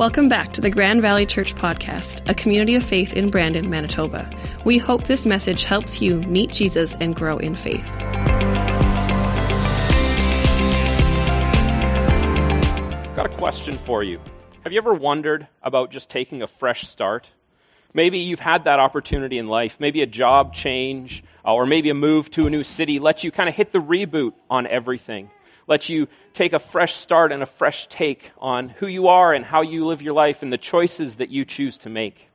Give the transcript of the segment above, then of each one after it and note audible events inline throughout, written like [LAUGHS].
Welcome back to the Grand Valley Church Podcast, a community of faith in Brandon, Manitoba. We hope this message helps you meet Jesus and grow in faith. Got a question for you. Have you ever wondered about just taking a fresh start? Maybe you've had that opportunity in life, maybe a job change, uh, or maybe a move to a new city lets you kind of hit the reboot on everything lets you take a fresh start and a fresh take on who you are and how you live your life and the choices that you choose to make.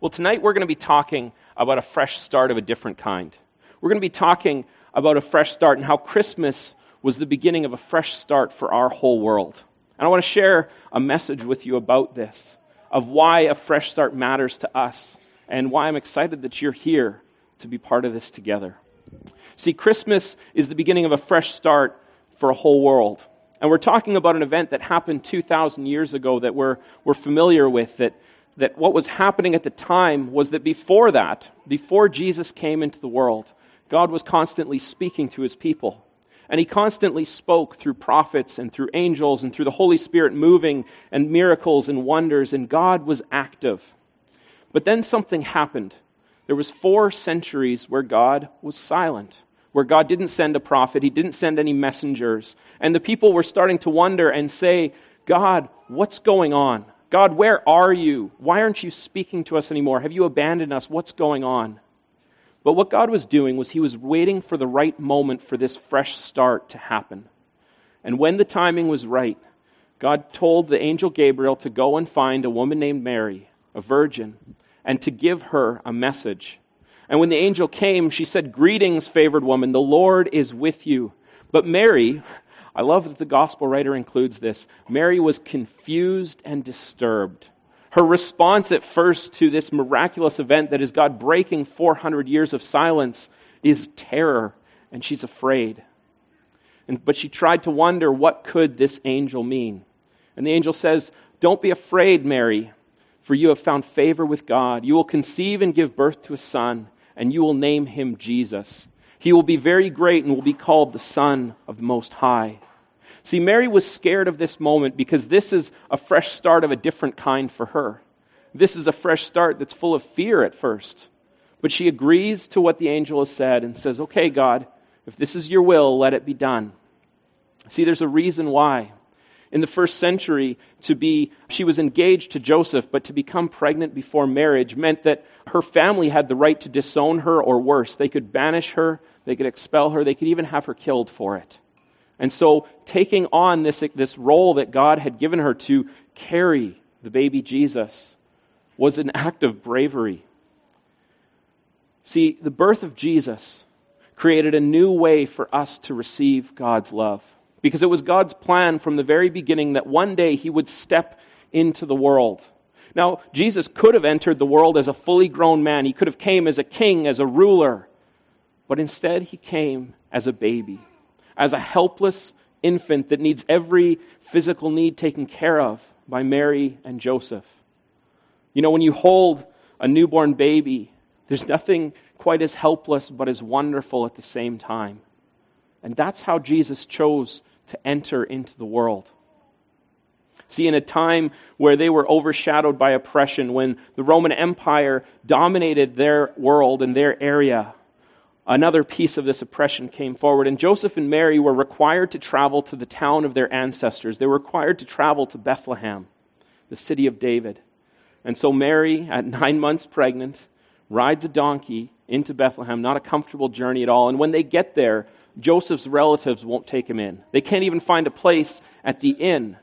Well, tonight we're going to be talking about a fresh start of a different kind. We're going to be talking about a fresh start and how Christmas was the beginning of a fresh start for our whole world. And I want to share a message with you about this, of why a fresh start matters to us, and why I'm excited that you're here to be part of this together. See, Christmas is the beginning of a fresh start for a whole world. And we're talking about an event that happened 2,000 years ago that we're, we're familiar with, that, that what was happening at the time was that before that, before Jesus came into the world, God was constantly speaking to his people. And he constantly spoke through prophets and through angels and through the Holy Spirit moving and miracles and wonders, and God was active. But then something happened. There was four centuries where God was silent where God didn't send a prophet, He didn't send any messengers. And the people were starting to wonder and say, God, what's going on? God, where are you? Why aren't you speaking to us anymore? Have you abandoned us? What's going on? But what God was doing was He was waiting for the right moment for this fresh start to happen. And when the timing was right, God told the angel Gabriel to go and find a woman named Mary, a virgin, and to give her a message. And when the angel came, she said, Greetings, favored woman, the Lord is with you. But Mary, I love that the gospel writer includes this. Mary was confused and disturbed. Her response at first to this miraculous event that is God breaking 400 years of silence is terror, and she's afraid. And, but she tried to wonder what could this angel mean. And the angel says, Don't be afraid, Mary, for you have found favor with God. You will conceive and give birth to a son and you will name him Jesus. He will be very great and will be called the Son of the Most High. See, Mary was scared of this moment because this is a fresh start of a different kind for her. This is a fresh start that's full of fear at first. But she agrees to what the angel has said and says, Okay, God, if this is your will, let it be done. See, there's a reason why in the first century to be she was engaged to Joseph but to become pregnant before marriage meant that her family had the right to disown her or worse. They could banish her they could expel her they could even have her killed for it. And so taking on this this role that God had given her to carry the baby Jesus was an act of bravery. See the birth of Jesus created a new way for us to receive God's love because it was God's plan from the very beginning that one day he would step into the world. Now, Jesus could have entered the world as a fully grown man. He could have came as a king, as a ruler. But instead, he came as a baby, as a helpless infant that needs every physical need taken care of by Mary and Joseph. You know, when you hold a newborn baby, there's nothing quite as helpless but as wonderful at the same time. And that's how Jesus chose to enter into the world. See, in a time where they were overshadowed by oppression, when the Roman Empire dominated their world and their area, another piece of this oppression came forward. And Joseph and Mary were required to travel to the town of their ancestors. They were required to travel to Bethlehem, the city of David. And so Mary, at [LAUGHS] nine months pregnant, rides a donkey into Bethlehem, not a comfortable journey at all. And when they get there, Joseph's relatives won't take him in. They can't even find a place at the inn.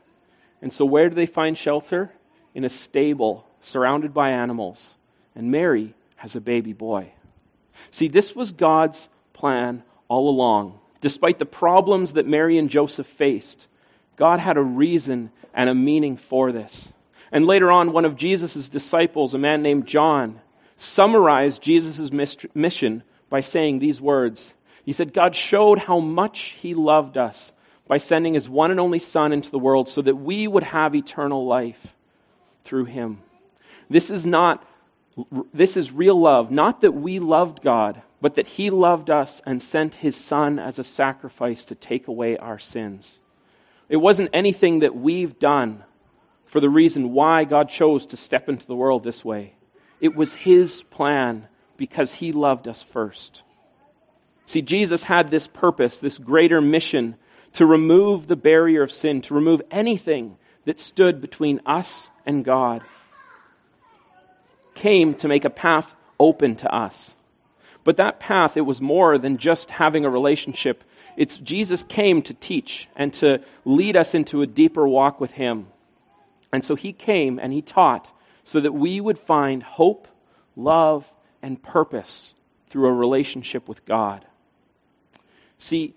And so, where do they find shelter? In a stable surrounded by animals. And Mary has a baby boy. See, this was God's plan all along. Despite the problems that Mary and Joseph faced, God had a reason and a meaning for this. And later on, one of Jesus' disciples, a man named John, summarized Jesus' mission by saying these words he said, God showed how much He loved us by sending His one and only Son into the world so that we would have eternal life through Him. This is not, this is real love. Not that we loved God, but that He loved us and sent His Son as a sacrifice to take away our sins. It wasn't anything that we've done, for the reason why God chose to step into the world this way. It was His plan because He loved us first. See, Jesus had this purpose, this greater mission to remove the barrier of sin, to remove anything that stood between us and God. Came to make a path open to us. But that path, it was more than just having a relationship. It's Jesus came to teach and to lead us into a deeper walk with Him. And so He came and He taught so that we would find hope, love, and purpose through a relationship with God. See,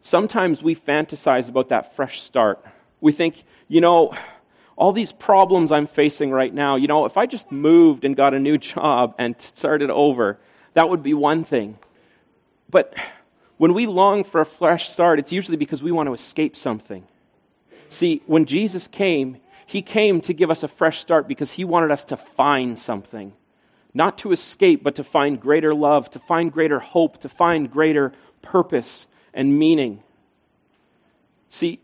sometimes we fantasize about that fresh start. We think, you know, all these problems I'm facing right now, you know, if I just moved and got a new [LAUGHS] job and started over, that would be one thing. But when we long for a fresh start, it's usually because we want to escape something. See, when Jesus came, he came to give us a fresh start because he wanted us to find something. Not to escape, but to find greater love, to find greater hope, to find greater purpose and meaning. See,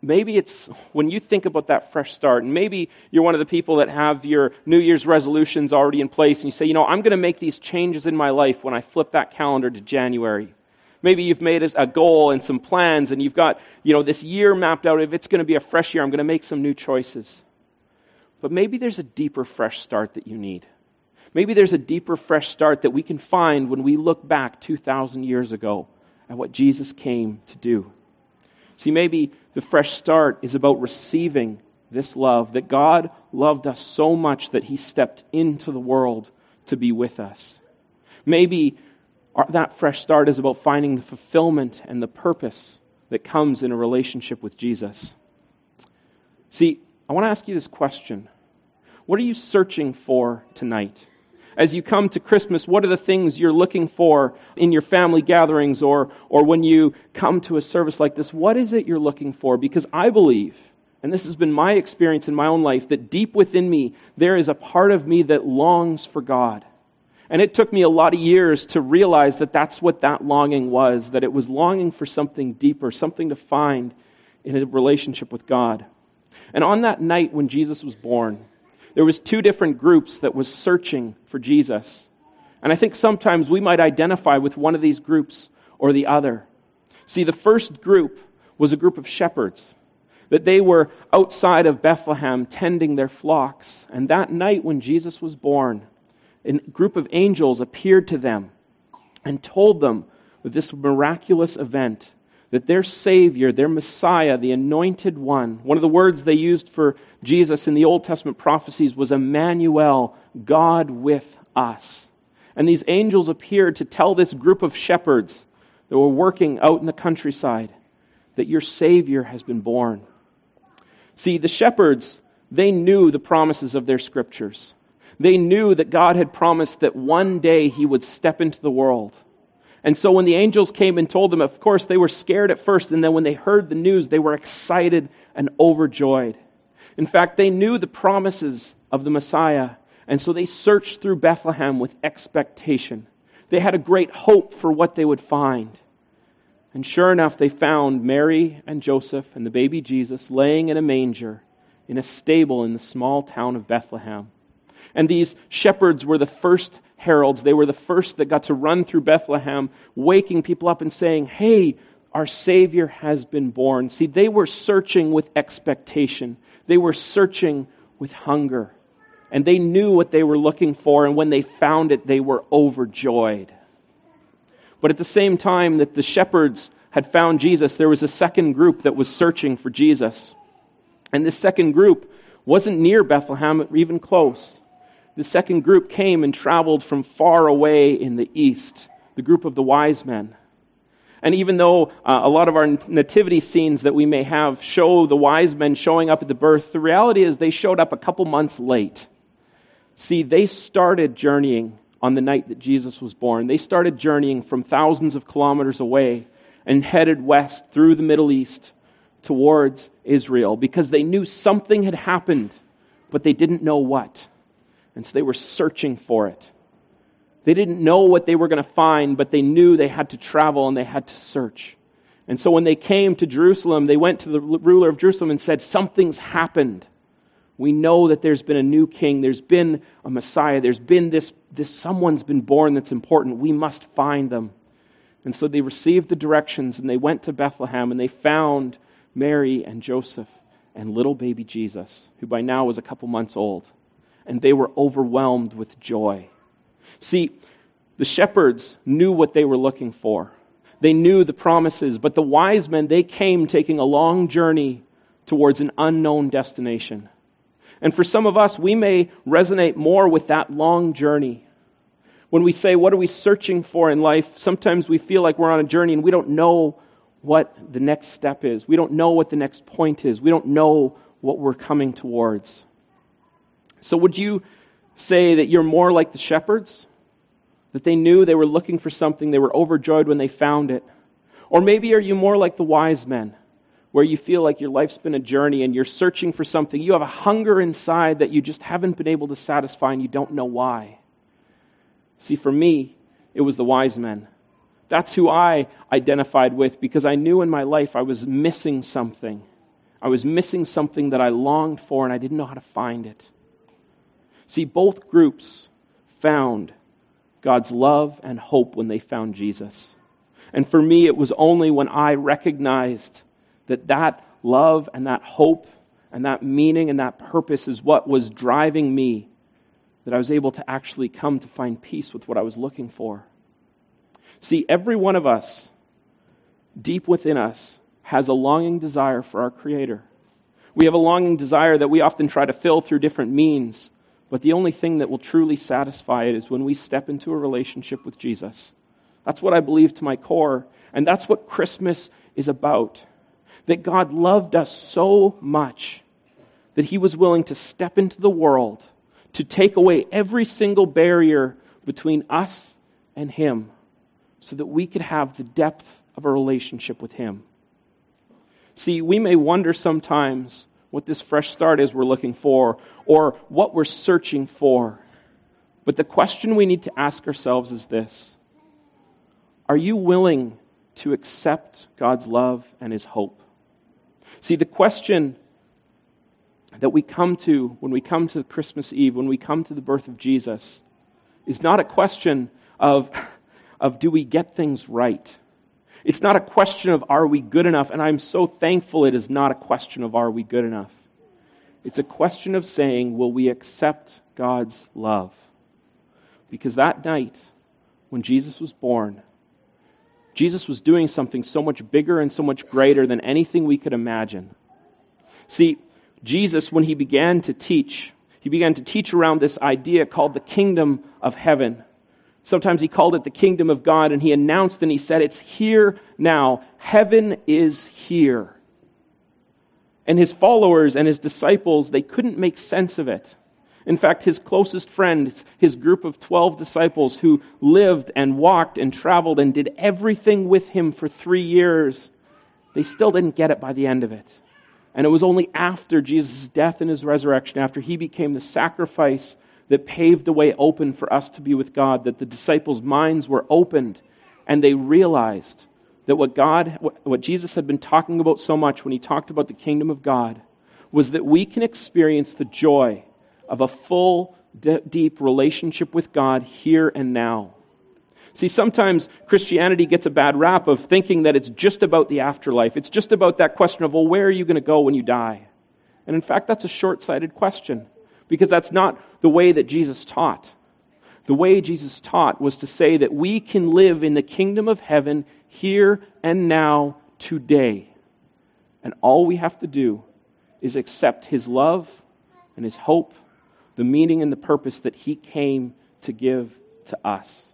maybe it's when you think about that fresh start, and maybe you're one of the people that have your New Year's resolutions already in place, and you say, you know, I'm going to make these changes in my life when I flip that calendar to January. Maybe you've made a goal and some plans, and you've got, you know, this year mapped out. If it's going to be a fresh year, I'm going to make some new choices. But maybe there's a deeper, fresh start that you need. Maybe there's a deeper, fresh start that we can find when we look back 2,000 years ago at what Jesus came to do. See, maybe the fresh start is about receiving this love, that God loved us so much that he stepped into the world to be with us. Maybe that fresh start is about finding the fulfillment and the purpose that comes in a relationship with Jesus. See, I want to ask you this question What are you searching for tonight? As you come to Christmas, what are the things you're looking for in your family gatherings or, or when you come to a service like this? What is it you're looking for? Because I believe, and this has been my experience in my own life, that deep within me, there is a part of me that longs for God. And it took me a lot of years to realize that that's what that longing was, that it was longing for something deeper, something to find in a relationship with God. And on that night when Jesus was born, there was two different groups that was searching for Jesus. And I think sometimes we might identify with one of these groups or the other. See, the first group was a group of shepherds, that they were outside of Bethlehem tending their flocks. And that night when Jesus was born, a group of angels appeared to them and told them this miraculous event that their Savior, their Messiah, the anointed one, one of the words they used for Jesus in the Old Testament prophecies was Emmanuel, God with us. And these angels appeared to tell this group of shepherds that were working out in the countryside that your Savior has been born. See, the shepherds, they knew the promises of their scriptures. They knew that God had promised that one day He would step into the world and so when the angels came and told them, of course, they were scared at first, and then when they heard the news, they were excited and overjoyed. In fact, they knew the promises of the Messiah, and so they searched through Bethlehem with expectation. They had a great hope for what they would find. And sure enough, they found Mary and Joseph and the baby Jesus laying in a manger in a stable in the small town of Bethlehem. And these shepherds were the first heralds. They were the first that got to run through Bethlehem, waking people up and saying, Hey, our Savior has been born. See, they were searching with expectation, they were searching with hunger. And they knew what they were looking for, and when they found it, they were overjoyed. But at the same time that the shepherds had found Jesus, there was a second group that was searching for Jesus. And this second group wasn't near Bethlehem, even close the second group came and traveled from far away in the east, the group of the wise men. And even though uh, a lot of our nativity scenes that we may have show the wise men showing up at the birth, the reality is they showed up a couple months late. See, they started journeying on the night that Jesus was born. They started journeying from thousands of kilometers away and headed west through the Middle East towards Israel because they knew something had happened, but they didn't know what. And so they were searching for it. They didn't know what they were going to find, but they knew they had to travel and they had to search. And so when they came to Jerusalem, they went to the ruler of Jerusalem and said, Something's happened. We know that there's been a new king, there's been a Messiah, there's been this, this someone's been born that's important. We must find them. And so they received the directions and they went to Bethlehem and they found Mary and Joseph and little baby Jesus, who by now was a couple months old. And they were overwhelmed with joy. See, the shepherds knew what they were looking for. They knew the promises, but the wise men, they came taking a long journey towards an unknown destination. And for some of us, we may resonate more with that long journey. When we say, What are we searching for in life? Sometimes we feel like we're on a journey and we don't know what the next step is. We don't know what the next point is. We don't know what we're coming towards. So, would you say that you're more like the shepherds? That they knew they were looking for something, they were overjoyed when they found it? Or maybe are you more like the wise men? where you feel like your life's been a journey and you're searching for something. You have a hunger inside that you just haven't been able to satisfy and you don't know why. See, for me, it was the wise men. That's who I identified with because I knew in my life I was missing something. I was missing something that I longed for and I didn't know how to find it. See, both groups found God's love and hope when they found Jesus. And for me, it was only when I recognized that that love and that hope and that meaning and that purpose is what was driving me, that I was able to actually come to find peace with what I was looking for. See, every one of us, deep within us, has a longing desire for our Creator. We have a longing desire that we often try to fill through different means, but the only thing that will truly satisfy it is when we step into a relationship with Jesus. That's what I believe to my core, and that's what Christmas is about that God loved us so much that he was willing to step into the world to take away every single barrier between us and him so that we could have the depth of a relationship with him. See, we may wonder sometimes what this fresh start is we're looking for or what we're searching for. But the question we need to ask ourselves is this Are you willing to accept God's love and his hope? See, the question that we come to when we come to Christmas Eve, when we come to the birth of Jesus, is not a question of, [LAUGHS] of do we get things right? It's not a question of are we good enough, and I'm so thankful it is not a question of are we good enough. It's a question of saying, will we accept God's love? Because that night, when Jesus was born, Jesus was doing something so much bigger and so much greater than anything we could imagine. See, Jesus, when he began to teach, he began to teach around this idea called the kingdom of heaven. Sometimes he called it the kingdom of God, and he announced and he said, It's here now. Heaven is here. And his followers and his disciples, they couldn't make sense of it. In fact, his closest friends, his group of 12 disciples who lived and walked and traveled and did everything with him for three years, they still didn't get it by the end of it. And it was only after Jesus' death and his resurrection, after he became the sacrifice that paved the way open for us to be with God, that the disciples' minds were opened and they realized that what God, what Jesus had been talking about so much when he talked about the kingdom of God, was that we can experience the joy of a full, deep relationship with God here and now. See, sometimes Christianity gets a bad rap of thinking that it's just about the afterlife. It's just about that question of, well, where are you going to go when you die? And in fact, that's a short sighted question because that's not the way that Jesus taught. The way Jesus taught was to say that we can live in the kingdom of heaven here and now today. And all we have to do is accept his love and his hope the meaning and the purpose that he came to give to us.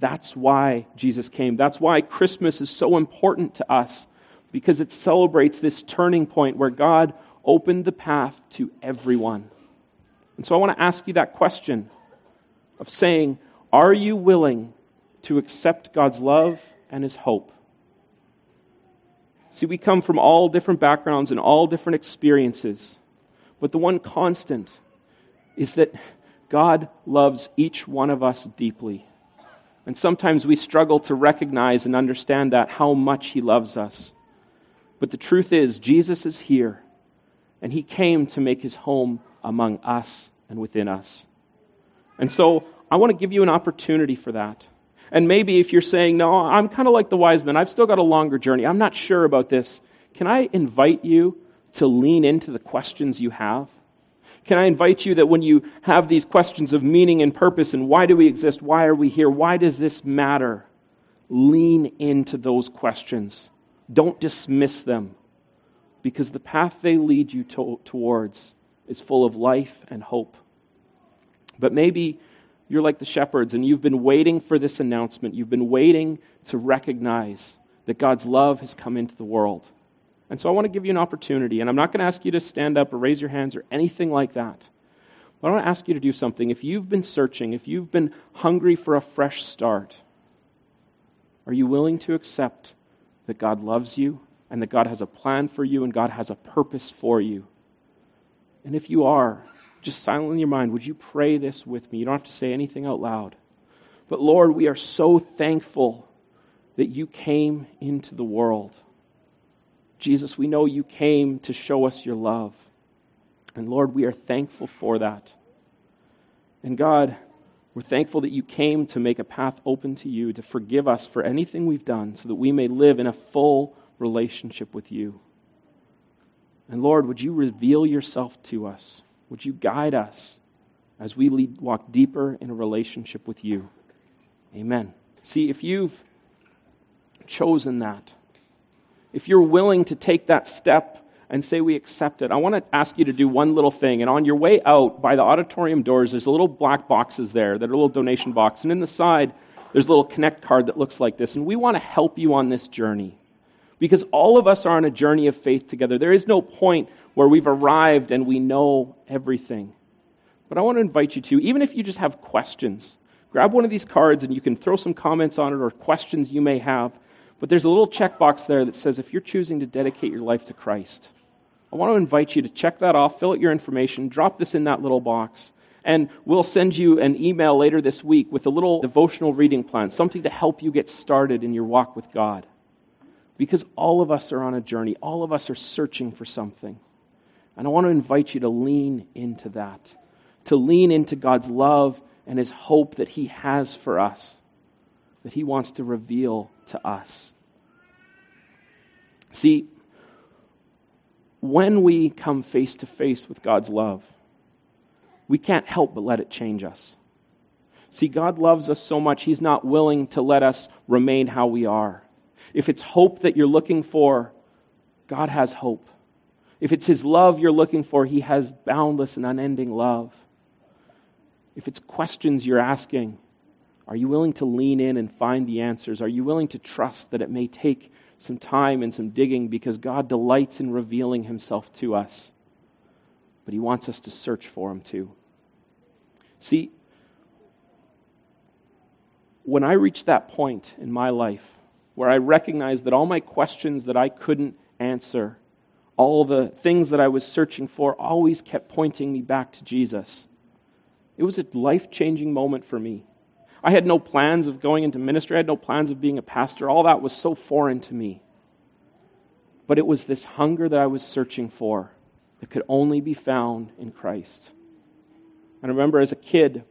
That's why Jesus came. That's why Christmas is so important to us, because it celebrates this turning point where God opened the path to everyone. And so I want to ask you that question of saying, Are you willing to accept God's love and his hope? See, we come from all different backgrounds and all different experiences. But the one constant is that God loves each one of us deeply. And sometimes we struggle to recognize and understand that, how much He loves us. But the truth is, Jesus is here, and He came to make His home among us and within us. And so I want to give you an opportunity for that. And maybe if you're saying, no, I'm kind of like the wise men, I've still got a longer journey, I'm not sure about this, can I invite you to lean into the questions you have? Can I invite you that when you have these questions of meaning and purpose and why do we exist? Why are we here? Why does this matter? Lean into those questions. Don't dismiss them because the path they lead you to- towards is full of life and hope. But maybe you're like the shepherds and you've been waiting for this announcement. You've been waiting to recognize that God's love has come into the world. And so I want to give you an opportunity, and I'm not going to ask you to stand up or raise your hands or anything like that. But I want to ask you to do something. If you've been searching, if you've been hungry for a fresh start, are you willing to accept that God loves you and that God has a plan for you and God has a purpose for you? And if you are, just silently in your mind, would you pray this with me? You don't have to say anything out loud. But Lord, we are so thankful that you came into the world. Jesus, we know you came to show us your love. And Lord, we are thankful for that. And God, we're thankful that you came to make a path open to you, to forgive us for anything we've done, so that we may live in a full relationship with you. And Lord, would you reveal yourself to us? Would you guide us as we lead, walk deeper in a relationship with you? Amen. See, if you've chosen that, if you're willing to take that step and say we accept it, I want to ask you to do one little thing. And on your way out by the auditorium doors, there's little black boxes there that are a little donation box. And in the side, there's a little connect card that looks like this. And we want to help you on this journey. Because all of us are on a journey of faith together. There is no point where we've arrived and we know everything. But I want to invite you to, even if you just have questions, grab one of these cards and you can throw some comments on it or questions you may have. But there's a little checkbox there that says if you're choosing to dedicate your life to Christ, I want to invite you to check that off, fill out your information, drop this in that little box, and we'll send you an email later this week with a little devotional reading plan, something to help you get started in your walk with God. Because all of us are on a journey, all of us are searching for something. And I want to invite you to lean into that, to lean into God's love and His hope that He has for us, that He wants to reveal to us. See, when we come face to face with God's love, we can't help but let it change us. See, God loves us so much, He's not willing to let us remain how we are. If it's hope that you're looking for, God has hope. If it's His love you're looking for, He has boundless and unending love. If it's questions you're asking, are you willing to lean in and find the answers? Are you willing to trust that it may take some time and some digging because God delights in revealing Himself to us? But He wants us to search for Him too. See, when I reached that point in my life where I recognized that all my questions that I couldn't answer, all the things that I was searching for, always kept pointing me back to Jesus, it was a life changing moment for me. I had no plans of going into ministry. I had no plans of being a pastor. All that was so foreign to me. But it was this hunger that I was searching for that could only be found in Christ. I remember as a kid,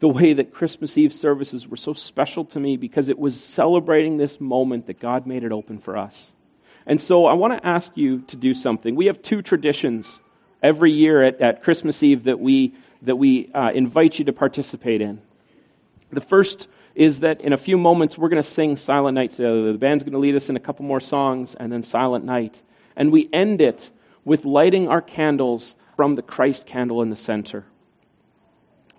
the way that Christmas Eve services were so special to me because it was celebrating this moment that God made it open for us. And so I want to ask you to do something. We have two traditions every year at, at Christmas Eve that we, that we uh, invite you to participate in. The first is that in a few moments we're going to sing Silent Night together. The band's going to lead us in a couple more songs and then Silent Night. And we end it with lighting our candles from the Christ candle in the center.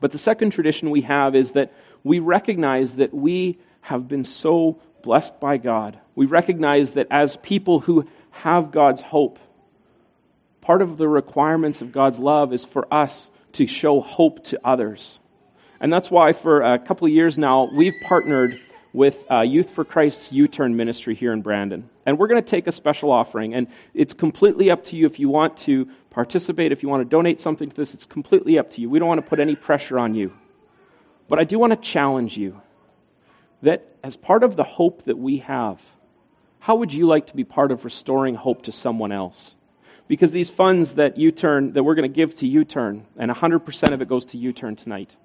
But the second tradition we have is that we recognize that we have been so blessed by God. We recognize that as people who have God's hope, part of the requirements of God's love is for us to show hope to others. And that's why for a couple of years now, we've partnered with uh, Youth for Christ's U Turn ministry here in Brandon. And we're going to take a special offering. And it's completely up to you if you want to participate, if you want to donate something to this, it's completely up to you. We don't want to put any pressure on you. But I do want to challenge you. that as part of the hope that we have, how would you like to be part of restoring hope to someone else? Because these funds that U-Turn, that we're going to give to U-Turn, and 100% of it goes to U-Turn tonight,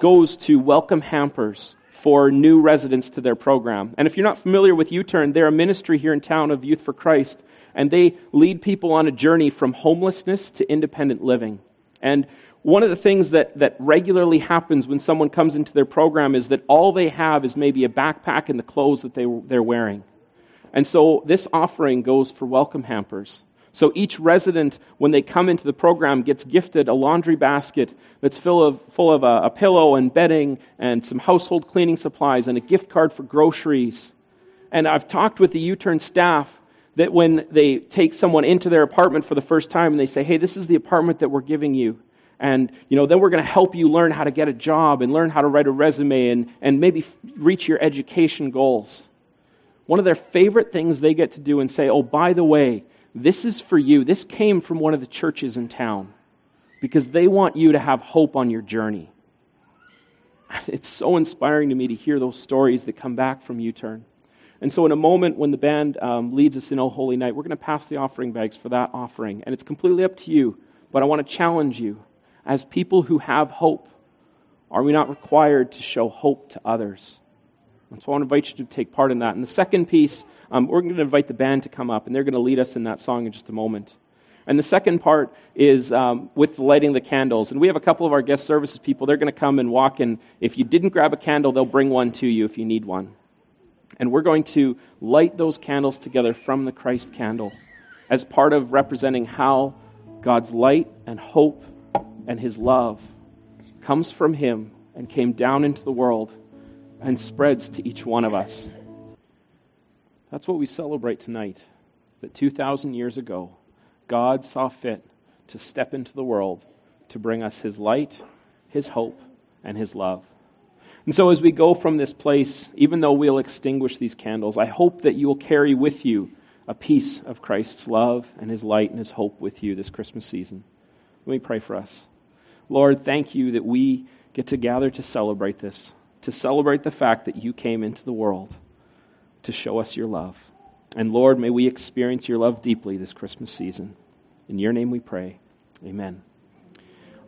goes to welcome hampers for new residents to their program. And if you're not familiar with U-Turn, they're a ministry here in town of Youth for Christ, and they lead people on a journey from homelessness to independent living. And one of the things that, that regularly happens when someone comes into their program is that all they have is maybe a backpack and the clothes that they, they're wearing. And so this offering goes for welcome hampers. So each resident, when they come into the program, gets gifted a laundry basket that's full of, full of a, a pillow and bedding and some household cleaning supplies and a gift card for groceries. And I've talked with the U-Turn staff that when they take someone into their apartment for the first time and they say, hey, this is the apartment that we're giving you. And, you know, then we're going to help you learn how to get a job and learn how to write a resume and, and maybe reach your education goals. One of their favorite things they get to do and say, oh, by the way, this is for you. This came from one of the churches in town because they want you to have hope on your journey. [LAUGHS] It's so inspiring to me to hear those stories that come back from U Turn. And so, in a moment when the band um, leads us in O Holy Night, we're going to pass the offering bags for that offering. And it's completely up to you. But I want to challenge you as people who have hope. Are we not required to show hope to others? And so I want to invite you to take part in that. And the second piece, um, we're going to invite the band to come up, and they're going to lead us in that song in just a moment. And the second part is um, with lighting the candles. And we have a couple of our guest services people. They're going to come and walk, and if you didn't grab a candle, they'll bring one to you if you need one. And we're going to light those candles together from the Christ candle as part of representing how God's light and hope and his love comes from him and came down into the world and spreads to each one of us. That's what we celebrate tonight. That 2,000 years ago, God saw fit to step into the world to bring us His light, His hope, and His love. And so, as we go from this place, even though we'll extinguish these candles, I hope that you will carry with you a piece of Christ's love and His light and His hope with you this Christmas season. Let me pray for us. Lord, thank you that we get to gather to celebrate this to celebrate the fact that you came into the world to show us your love. And Lord, may we experience your love deeply this Christmas season. In your name we pray. Amen.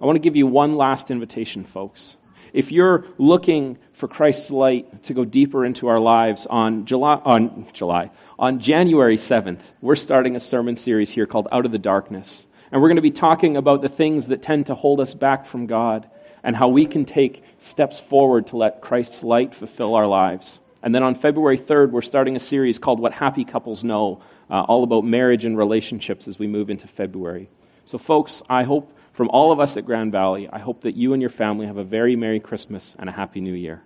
I want to give you one last invitation, folks. If you're looking for Christ's light to go deeper into our lives on July, on July, on January 7th, we're starting a sermon series here called Out of the Darkness. And we're going to be talking about the things that tend to hold us back from God and how we can take steps forward to let Christ's light fulfill our lives. And then on February 3rd, we're starting a series called What Happy Couples Know, uh, all about marriage and relationships as we move into February. So, folks, I hope from all of us at Grand Valley, I hope that you and your family have a very Merry Christmas and a Happy New Year.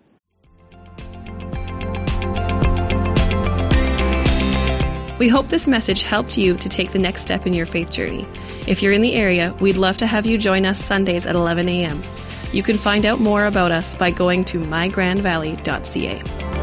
We hope this message helped you to take the next step in your faith journey. If you're in the area, we'd love to have you join us Sundays at 11 a.m. You can find out more about us by going to mygrandvalley.ca.